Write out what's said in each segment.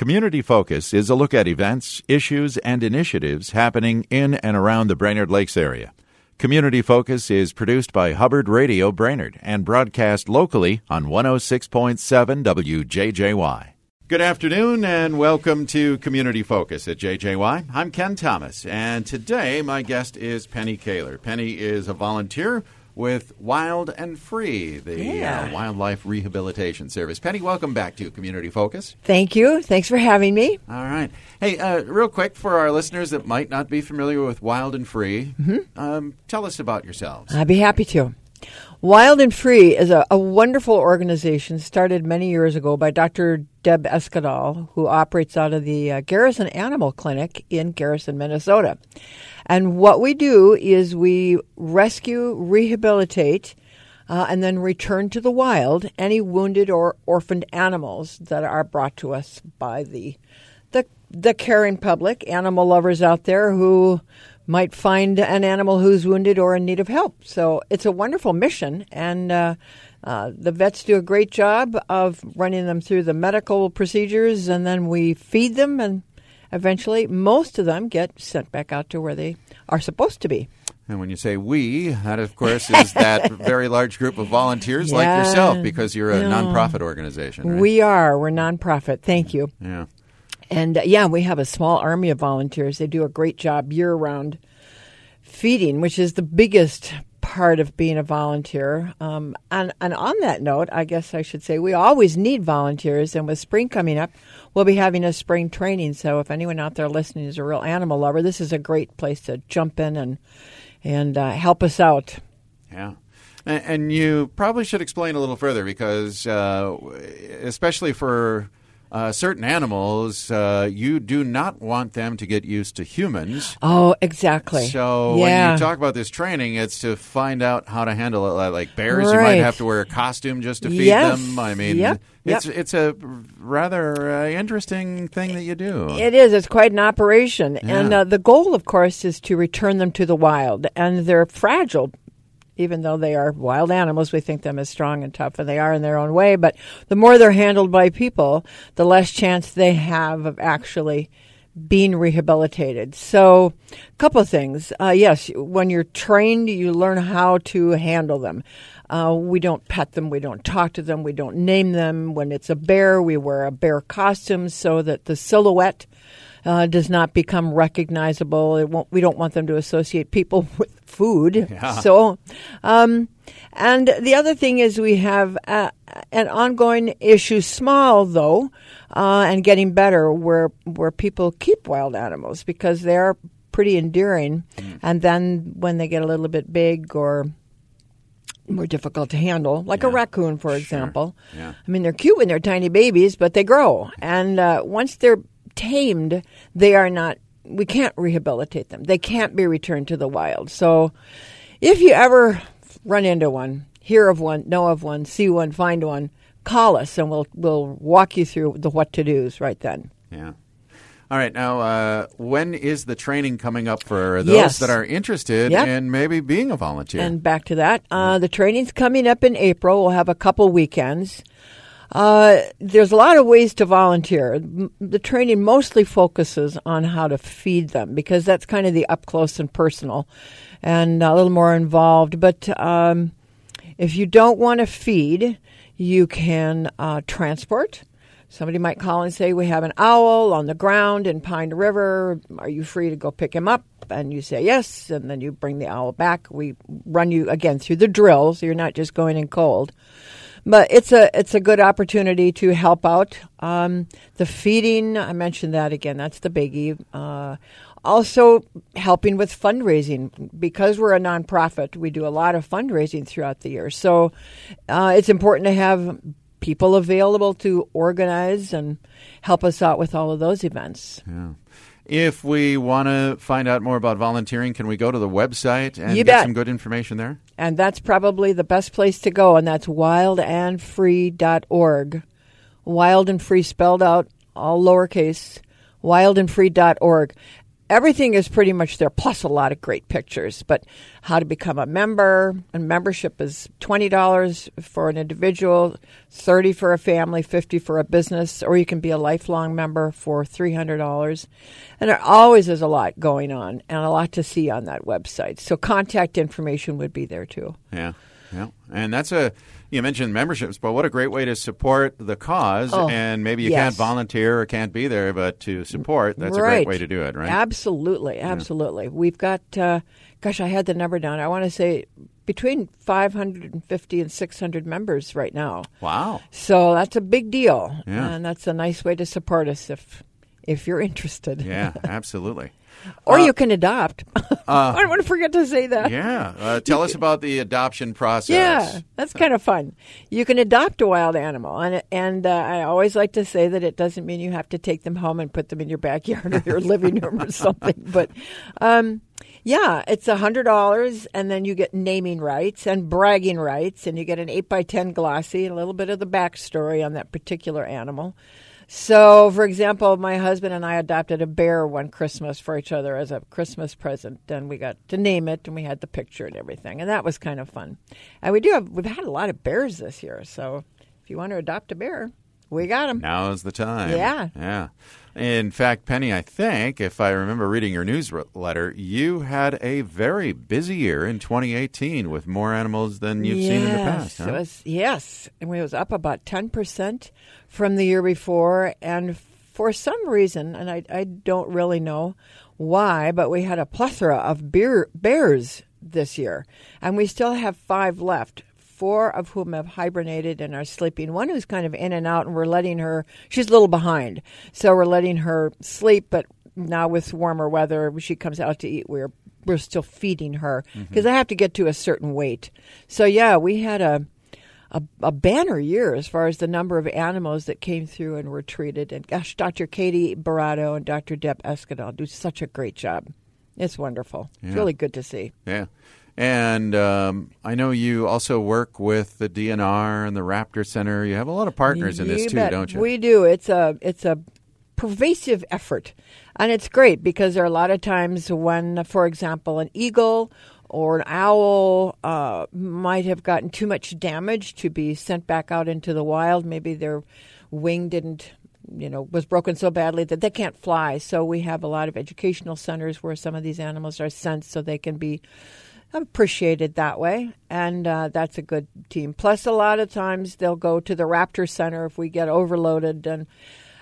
Community Focus is a look at events, issues, and initiatives happening in and around the Brainerd Lakes area. Community Focus is produced by Hubbard Radio Brainerd and broadcast locally on 106.7 WJJY. Good afternoon and welcome to Community Focus at JJY. I'm Ken Thomas, and today my guest is Penny Kaler. Penny is a volunteer with Wild and Free, the Yeah. uh, wildlife rehabilitation service. Penny, welcome back to Community Focus. Thank you. Thanks for having me. All right. Hey, uh, real quick for our listeners that might not be familiar with Wild and Free, um, tell us about yourselves. I'd be happy to. Wild and Free is a, a wonderful organization started many years ago by Dr. Deb Eskedahl, who operates out of the uh, Garrison Animal Clinic in Garrison, Minnesota. And what we do is we rescue, rehabilitate, uh, and then return to the wild any wounded or orphaned animals that are brought to us by the the the caring public, animal lovers out there who might find an animal who's wounded or in need of help. So it's a wonderful mission, and uh, uh, the vets do a great job of running them through the medical procedures, and then we feed them, and eventually most of them get sent back out to where they are supposed to be. And when you say we, that of course is that very large group of volunteers like yourself because you're a Yeah. nonprofit organization. Right? We are. We're nonprofit. Thank you. yeah. And uh, yeah, we have a small army of volunteers. They do a great job year round feeding, which is the biggest part of being a volunteer. Um, and, and on that note, I guess I should say we always need volunteers. And with spring coming up, we'll be having a spring training. So if anyone out there listening is a real animal lover, this is a great place to jump in and and uh, help us out. Yeah. And, you probably should explain a little further because, uh, especially for uh, certain animals, uh, you do not want them to get used to humans. Oh, exactly. So yeah. when you talk about this training, it's to find out how to handle it. Like- bears, you might have to wear a costume just to feed Yes. them. I mean, Yep. it's Yep. it's a rather uh, interesting thing that you do. It is. It's quite an operation. And uh, the goal, of course, is to return them to the wild. And they're fragile, even though they are wild animals. We think them as strong and tough, and they are in their own way. But the more they're handled by people, the less chance they have of actually being rehabilitated. So, a couple of things. Uh, yes, when you're trained, you learn how to handle them. Uh, we don't pet them, we don't talk to them, we don't name them. When it's a bear, we wear a bear costume so that the silhouette uh, does not become recognizable. It won't, we don't want them to associate people with food. Yeah. So, um, and the other thing is we have uh, an ongoing issue, small though, uh, and getting better, where where people keep wild animals because they are pretty endearing, and then when they get a little bit big or more difficult to handle, like a raccoon, for Sure. example. Yeah. I mean, they're cute when they're tiny babies, but they grow. And uh, once they're tamed, they are not, we can't rehabilitate them. They can't be returned to the wild. So if you ever run into one, hear of one, know of one, see one, find one, call us and we'll, we'll walk you through the what to do's right then. Yeah. All right. Now, uh, when is the training coming up for those Yes. that are interested Yep. in maybe being a volunteer? And back to that, uh, the training's coming up in April. We'll have a couple weekends. Uh, there's a lot of ways to volunteer. The training mostly focuses on how to feed them because that's kind of the up close and personal and a little more involved. But um, if you don't want to feed, you can uh, transport. Somebody might call and say, We have an owl on the ground in Pine River. Are you free to go pick him up? And you say yes, and then you bring the owl back. We run you again through the drill, so you're not just going in cold. But it's a it's a good opportunity to help out. Um, the feeding, I mentioned that again. That's the biggie. Uh, also, helping with fundraising because we're a nonprofit. We do a lot of fundraising throughout the year, so uh, it's important to have people available to organize and help us out with all of those events. Yeah. If we want to find out more about volunteering, can we go to the website and You get bet. some good information there? And that's probably the best place to go, and that's wildandfree.org. Wild and free spelled out, all lowercase, wildandfree.org. everything is pretty much there, plus a lot of great pictures. But how to become a member, and membership is twenty dollars for an individual, thirty for a family, fifty for a business, or you can be a lifelong member for three hundred dollars. And there always is a lot going on and a lot to see on that website. So contact information would be there too. Yeah, yeah, and that's a you mentioned memberships, but what a great way to support the cause. Oh, and maybe you yes. can't volunteer or can't be there, but to support, that's a great way to do it, right? Absolutely, absolutely. We've got, uh, gosh, I had the number down. I want to say between 550 and 600 members right now. Wow. So that's a big deal, Yeah. and that's a nice way to support us if if you're interested. Yeah, absolutely. Or Uh, you can adopt. I don't want to forget to say that. Yeah. Uh, tell us about the adoption process. Yeah, that's kind of fun. You can adopt a wild animal, and and uh, I always like to say that it doesn't mean you have to take them home and put them in your backyard or your living room or something. But um, yeah, it's a hundred dollars, and then you get naming rights and bragging rights, and you get an eight by ten glossy, and a little bit of the backstory on that particular animal. So, for example, my husband and I adopted a bear one Christmas for each other as a Christmas present, and we got to name it, and we had the picture and everything, and that was kind of fun. And we do have we've had a lot of bears this year, so if you want to adopt a bear, we got them. Now's the time. Yeah. Yeah. In fact, Penny, I think, if I remember reading your newsletter, you had a very busy year in 2018 with more animals than you've seen in the past. Yes, Huh? it was, yes, and it was up about ten percent from the year before, and for some reason, and I, I don't really know why, but we had a plethora of beer, bears this year, and we still have five left. Four of whom have hibernated and are sleeping. One who's kind of in and out, and we're letting her. She's a little behind, so we're letting her sleep. But now with warmer weather, she comes out to eat. We're we're still feeding her mm-hmm. because I have to get to a certain weight. So yeah, we had a, a a banner year as far as the number of animals that came through and were treated. And gosh, Dr. Katie Barato and Dr. Deb Eskedahl do such a great job. It's wonderful. It's really good to see. Yeah. And um, I know you also work with the DNR and the Raptor Center. You have a lot of partners in this too, bet. don't you? We do. It's a it's a pervasive effort, and it's great because there are a lot of times when, for example, an eagle or an owl uh, might have gotten too much damage to be sent back out into the wild. Maybe their wing didn't. You know, was broken so badly that they can't fly. So we have a lot of educational centers where some of these animals are sent so they can be appreciated that way, and uh, that's a good team. Plus, a lot of times they'll go to the Raptor Center if we get overloaded, and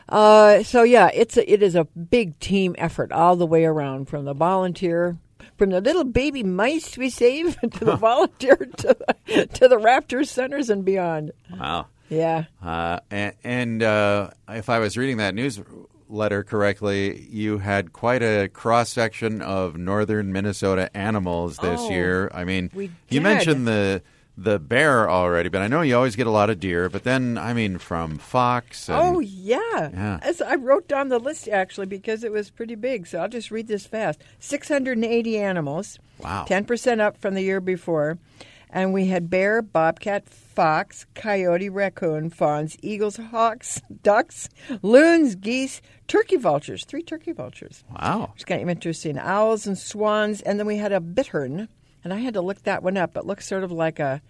uh, so yeah, it's a, it is a big team effort all the way around, from the volunteer. From the little baby mice we save to the volunteer to the, to the Raptor centers and beyond. wow. Yeah. Uh, and and uh, if I was reading that newsletter correctly, you had quite a cross section of northern Minnesota animals this Oh, year. I mean, you mentioned the the bear already, but I know you always get a lot of deer. But then, I mean, from fox. And, Oh yeah. Yeah. As I wrote down the list actually because it was pretty big. So I'll just read this fast. 680 animals. Wow. 10% up from the year before. And we had bear, bobcat, fox, coyote, raccoon, fawns, eagles, hawks, ducks, loons, geese, turkey vultures. Three turkey vultures. wow. It's kind of interesting. Owls and swans, and then we had a bittern, and I had to look that one up. It looks sort of like a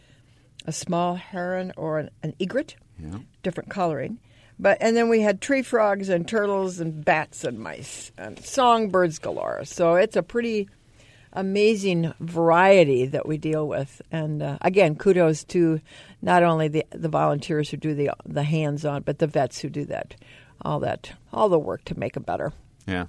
a small heron or an, an egret, Yeah. different coloring. But and then we had tree frogs and turtles and bats and mice and songbirds galore. So it's a pretty amazing variety that we deal with. And uh, again, kudos to not only the the volunteers who do the the hands on, but the vets who do that all that all the work to make it better. Yeah.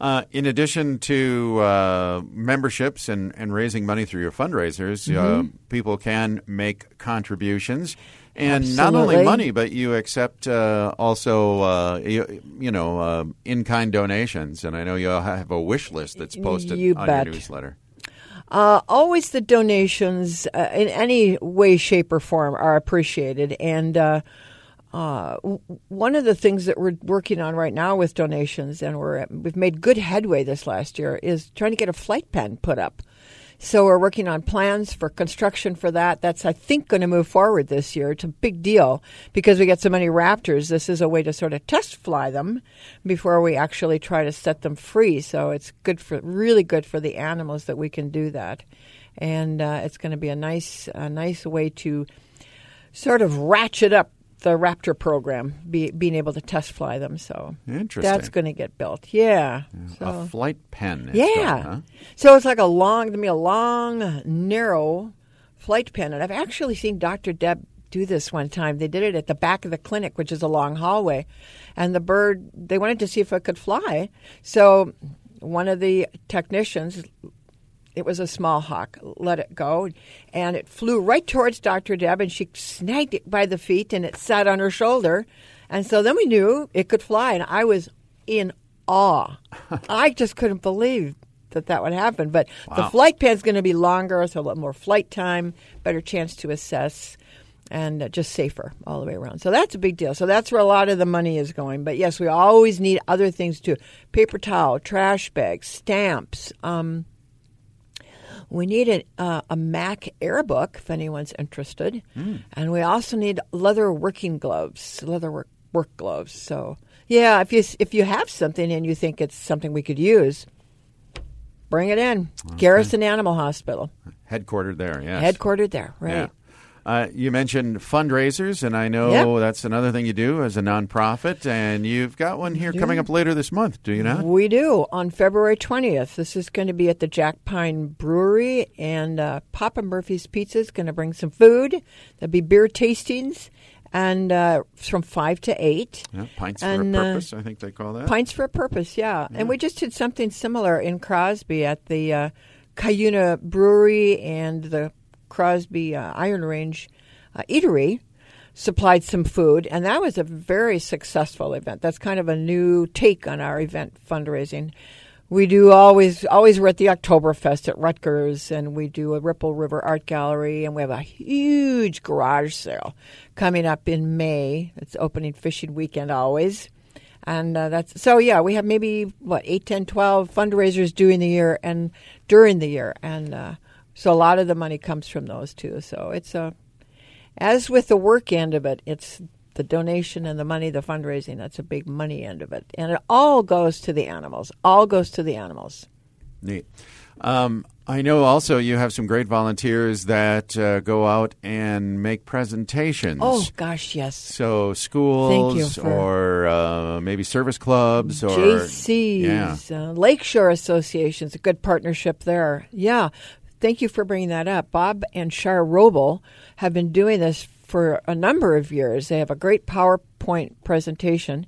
Uh, in addition to uh, memberships and, and raising money through your fundraisers, uh, Mm-hmm. people can make contributions. And not only money, but you accept uh, also, uh, you, you know, uh, in-kind donations. And I know you have a wish list that's posted You on bet. your newsletter. Uh, always the donations uh, in any way, shape, or form are appreciated. And uh, uh, w- one of the things that we're working on right now with donations, and we're we've made good headway this last year, is trying to get a flight pen put up. So we're working on plans for construction for that. That's, I think, going to move forward this year. It's a big deal because we get so many raptors. This is a way to sort of test fly them before we actually try to set them free. So it's good for, really good for the animals that we can do that. And uh, it's going to be a nice, a nice way to sort of ratchet up the Raptor program, be, being able to test fly them. So that's going to get built. Yeah. So, a flight pen. yeah. called, huh? So it's like a long, to me, a long, narrow flight pen. And I've actually seen Dr. Deb do this one time. They did it at the back of the clinic, which is a long hallway. And the bird, they wanted to see if it could fly. So one of the technicians it was a small hawk. Let it go, and it flew right towards Dr. Deb, and she snagged it by the feet, and it sat on her shoulder, and so then we knew it could fly, and I was in awe. I just couldn't believe that that would happen. But the Wow. flight pen's going to be longer, so a lot more flight time, better chance to assess. And uh, just safer all the way around. So that's a big deal. So that's where a lot of the money is going. But yes, we always need other things too paper towel, trash bags, stamps, um, we need a, uh, a Mac Airbook if anyone's interested, and we also need leather working gloves, leather work, work gloves. So yeah, if you if you have something and you think it's something we could use, bring it in. Garrison Animal Hospital, Headquartered there, yes. headquartered there, right? Yeah. Uh, you mentioned fundraisers, and I know Yep. that's another thing you do as a nonprofit, and you've got one here coming up later this month, do you not? We do on February 20th. This is going to be at the Jack Pine Brewery, and uh, Papa Murphy's Pizza is going to bring some food. There'll be beer tastings, and uh, from 5 to 8. Yeah, pints And, for uh, a purpose, I think they call that. Pints for a Purpose, yeah. And we just did something similar in Crosby at the uh, Cuyuna Brewery and the Crosby uh, Iron Range uh, Eatery. Supplied some food, and that was a very successful event. That's kind of a new take on our event fundraising. We do always, always we're at the Oktoberfest at Ruttger's, and we do a Ripple River Art Gallery, and we have a huge garage sale coming up in May. It's opening fishing weekend always. And uh, that's so, yeah, we have maybe, what, 8, 10, 12 fundraisers during the year and during the year. And uh, so a lot of the money comes from those too. So it's a, as with the work end of it, it's the donation and the money, the fundraising, that's a big money end of it. And it all goes to the animals, all goes to the animals. Neat. Um, I know also you have some great volunteers that uh, go out and make presentations. Oh, gosh, yes. So schools Thank you for- or uh, maybe service clubs or JC's, Yeah. uh, Lakeshore Association's a good partnership there. Yeah, thank you for bringing that up. Bob and Shar Roble have been doing this for a number of years. They have a great PowerPoint presentation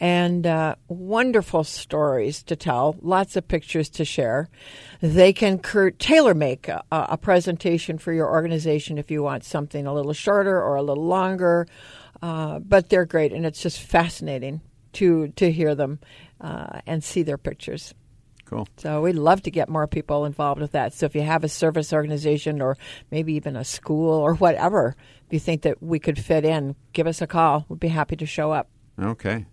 and uh, wonderful stories to tell, lots of pictures to share. They can cur- tailor make a, a presentation for your organization if you want something a little shorter or a little longer. Uh, but they're great, and it's just fascinating to to hear them uh, and see their pictures. Cool. So we'd love to get more people involved with that. So if you have a service organization or maybe even a school or whatever, if you think that we could fit in, give us a call. We'd be happy to show up. Okay.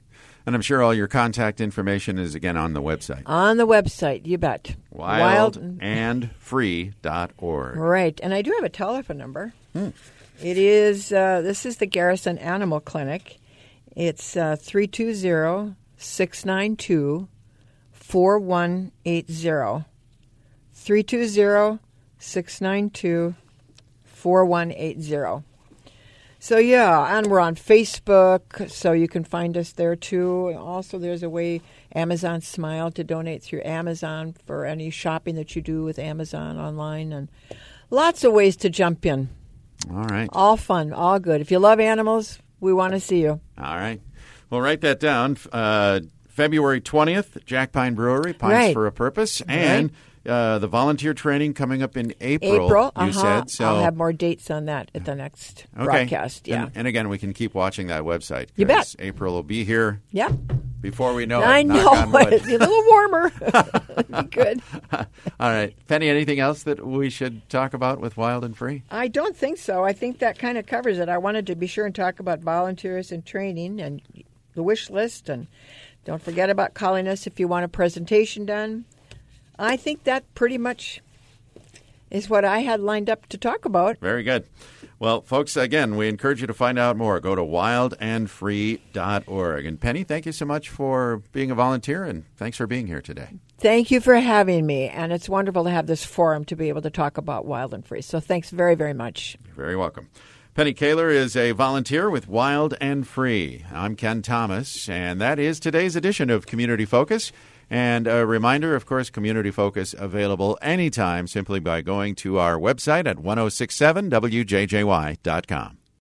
And I'm sure all your contact information is again on the website. On the website, you bet. Wildandfree.org. Right. And I do have a telephone number. It is, uh, this is the Garrison Animal Clinic. It's uh, 320 692 4180. 320 692 4180. So yeah, and we're on Facebook, so you can find us there too. And Also, there's a way Amazon Smile to donate through Amazon for any shopping that you do with Amazon online, and lots of ways to jump in. All right. All fun, all good. If you love animals, we want to see you. All right. Well, write that down. Uh, February 20th, Jack Pine Brewery, Pints Right. for a Purpose. And uh, the volunteer training coming up in April, April, you uh-huh. said. So, I'll have more dates on that at the next okay. broadcast. Yeah, And, and again, we can keep watching that website. You bet. April will be here yeah. before we know it. I it. know Knock on wood. it's a little warmer. good. All right. Penny, anything else that we should talk about with Wild and Free? I don't think so. I think that kind of covers it. I wanted to be sure and talk about volunteers and training and the wish list. And don't forget about calling us if you want a presentation done. I think that pretty much is what I had lined up to talk about. Very good. Well, folks, again, we encourage you to find out more. Go to wildandfree.org. And Penny, thank you so much for being a volunteer and thanks for being here today. Thank you for having me. And it's wonderful to have this forum to be able to talk about Wild and Free. So thanks very, very much. You're very welcome. Penny Kaler is a volunteer with Wild and Free. I'm Ken Thomas, and that is today's edition of Community Focus. And a reminder, of course, Community Focus available anytime simply by going to our website at 1067wjjy.com.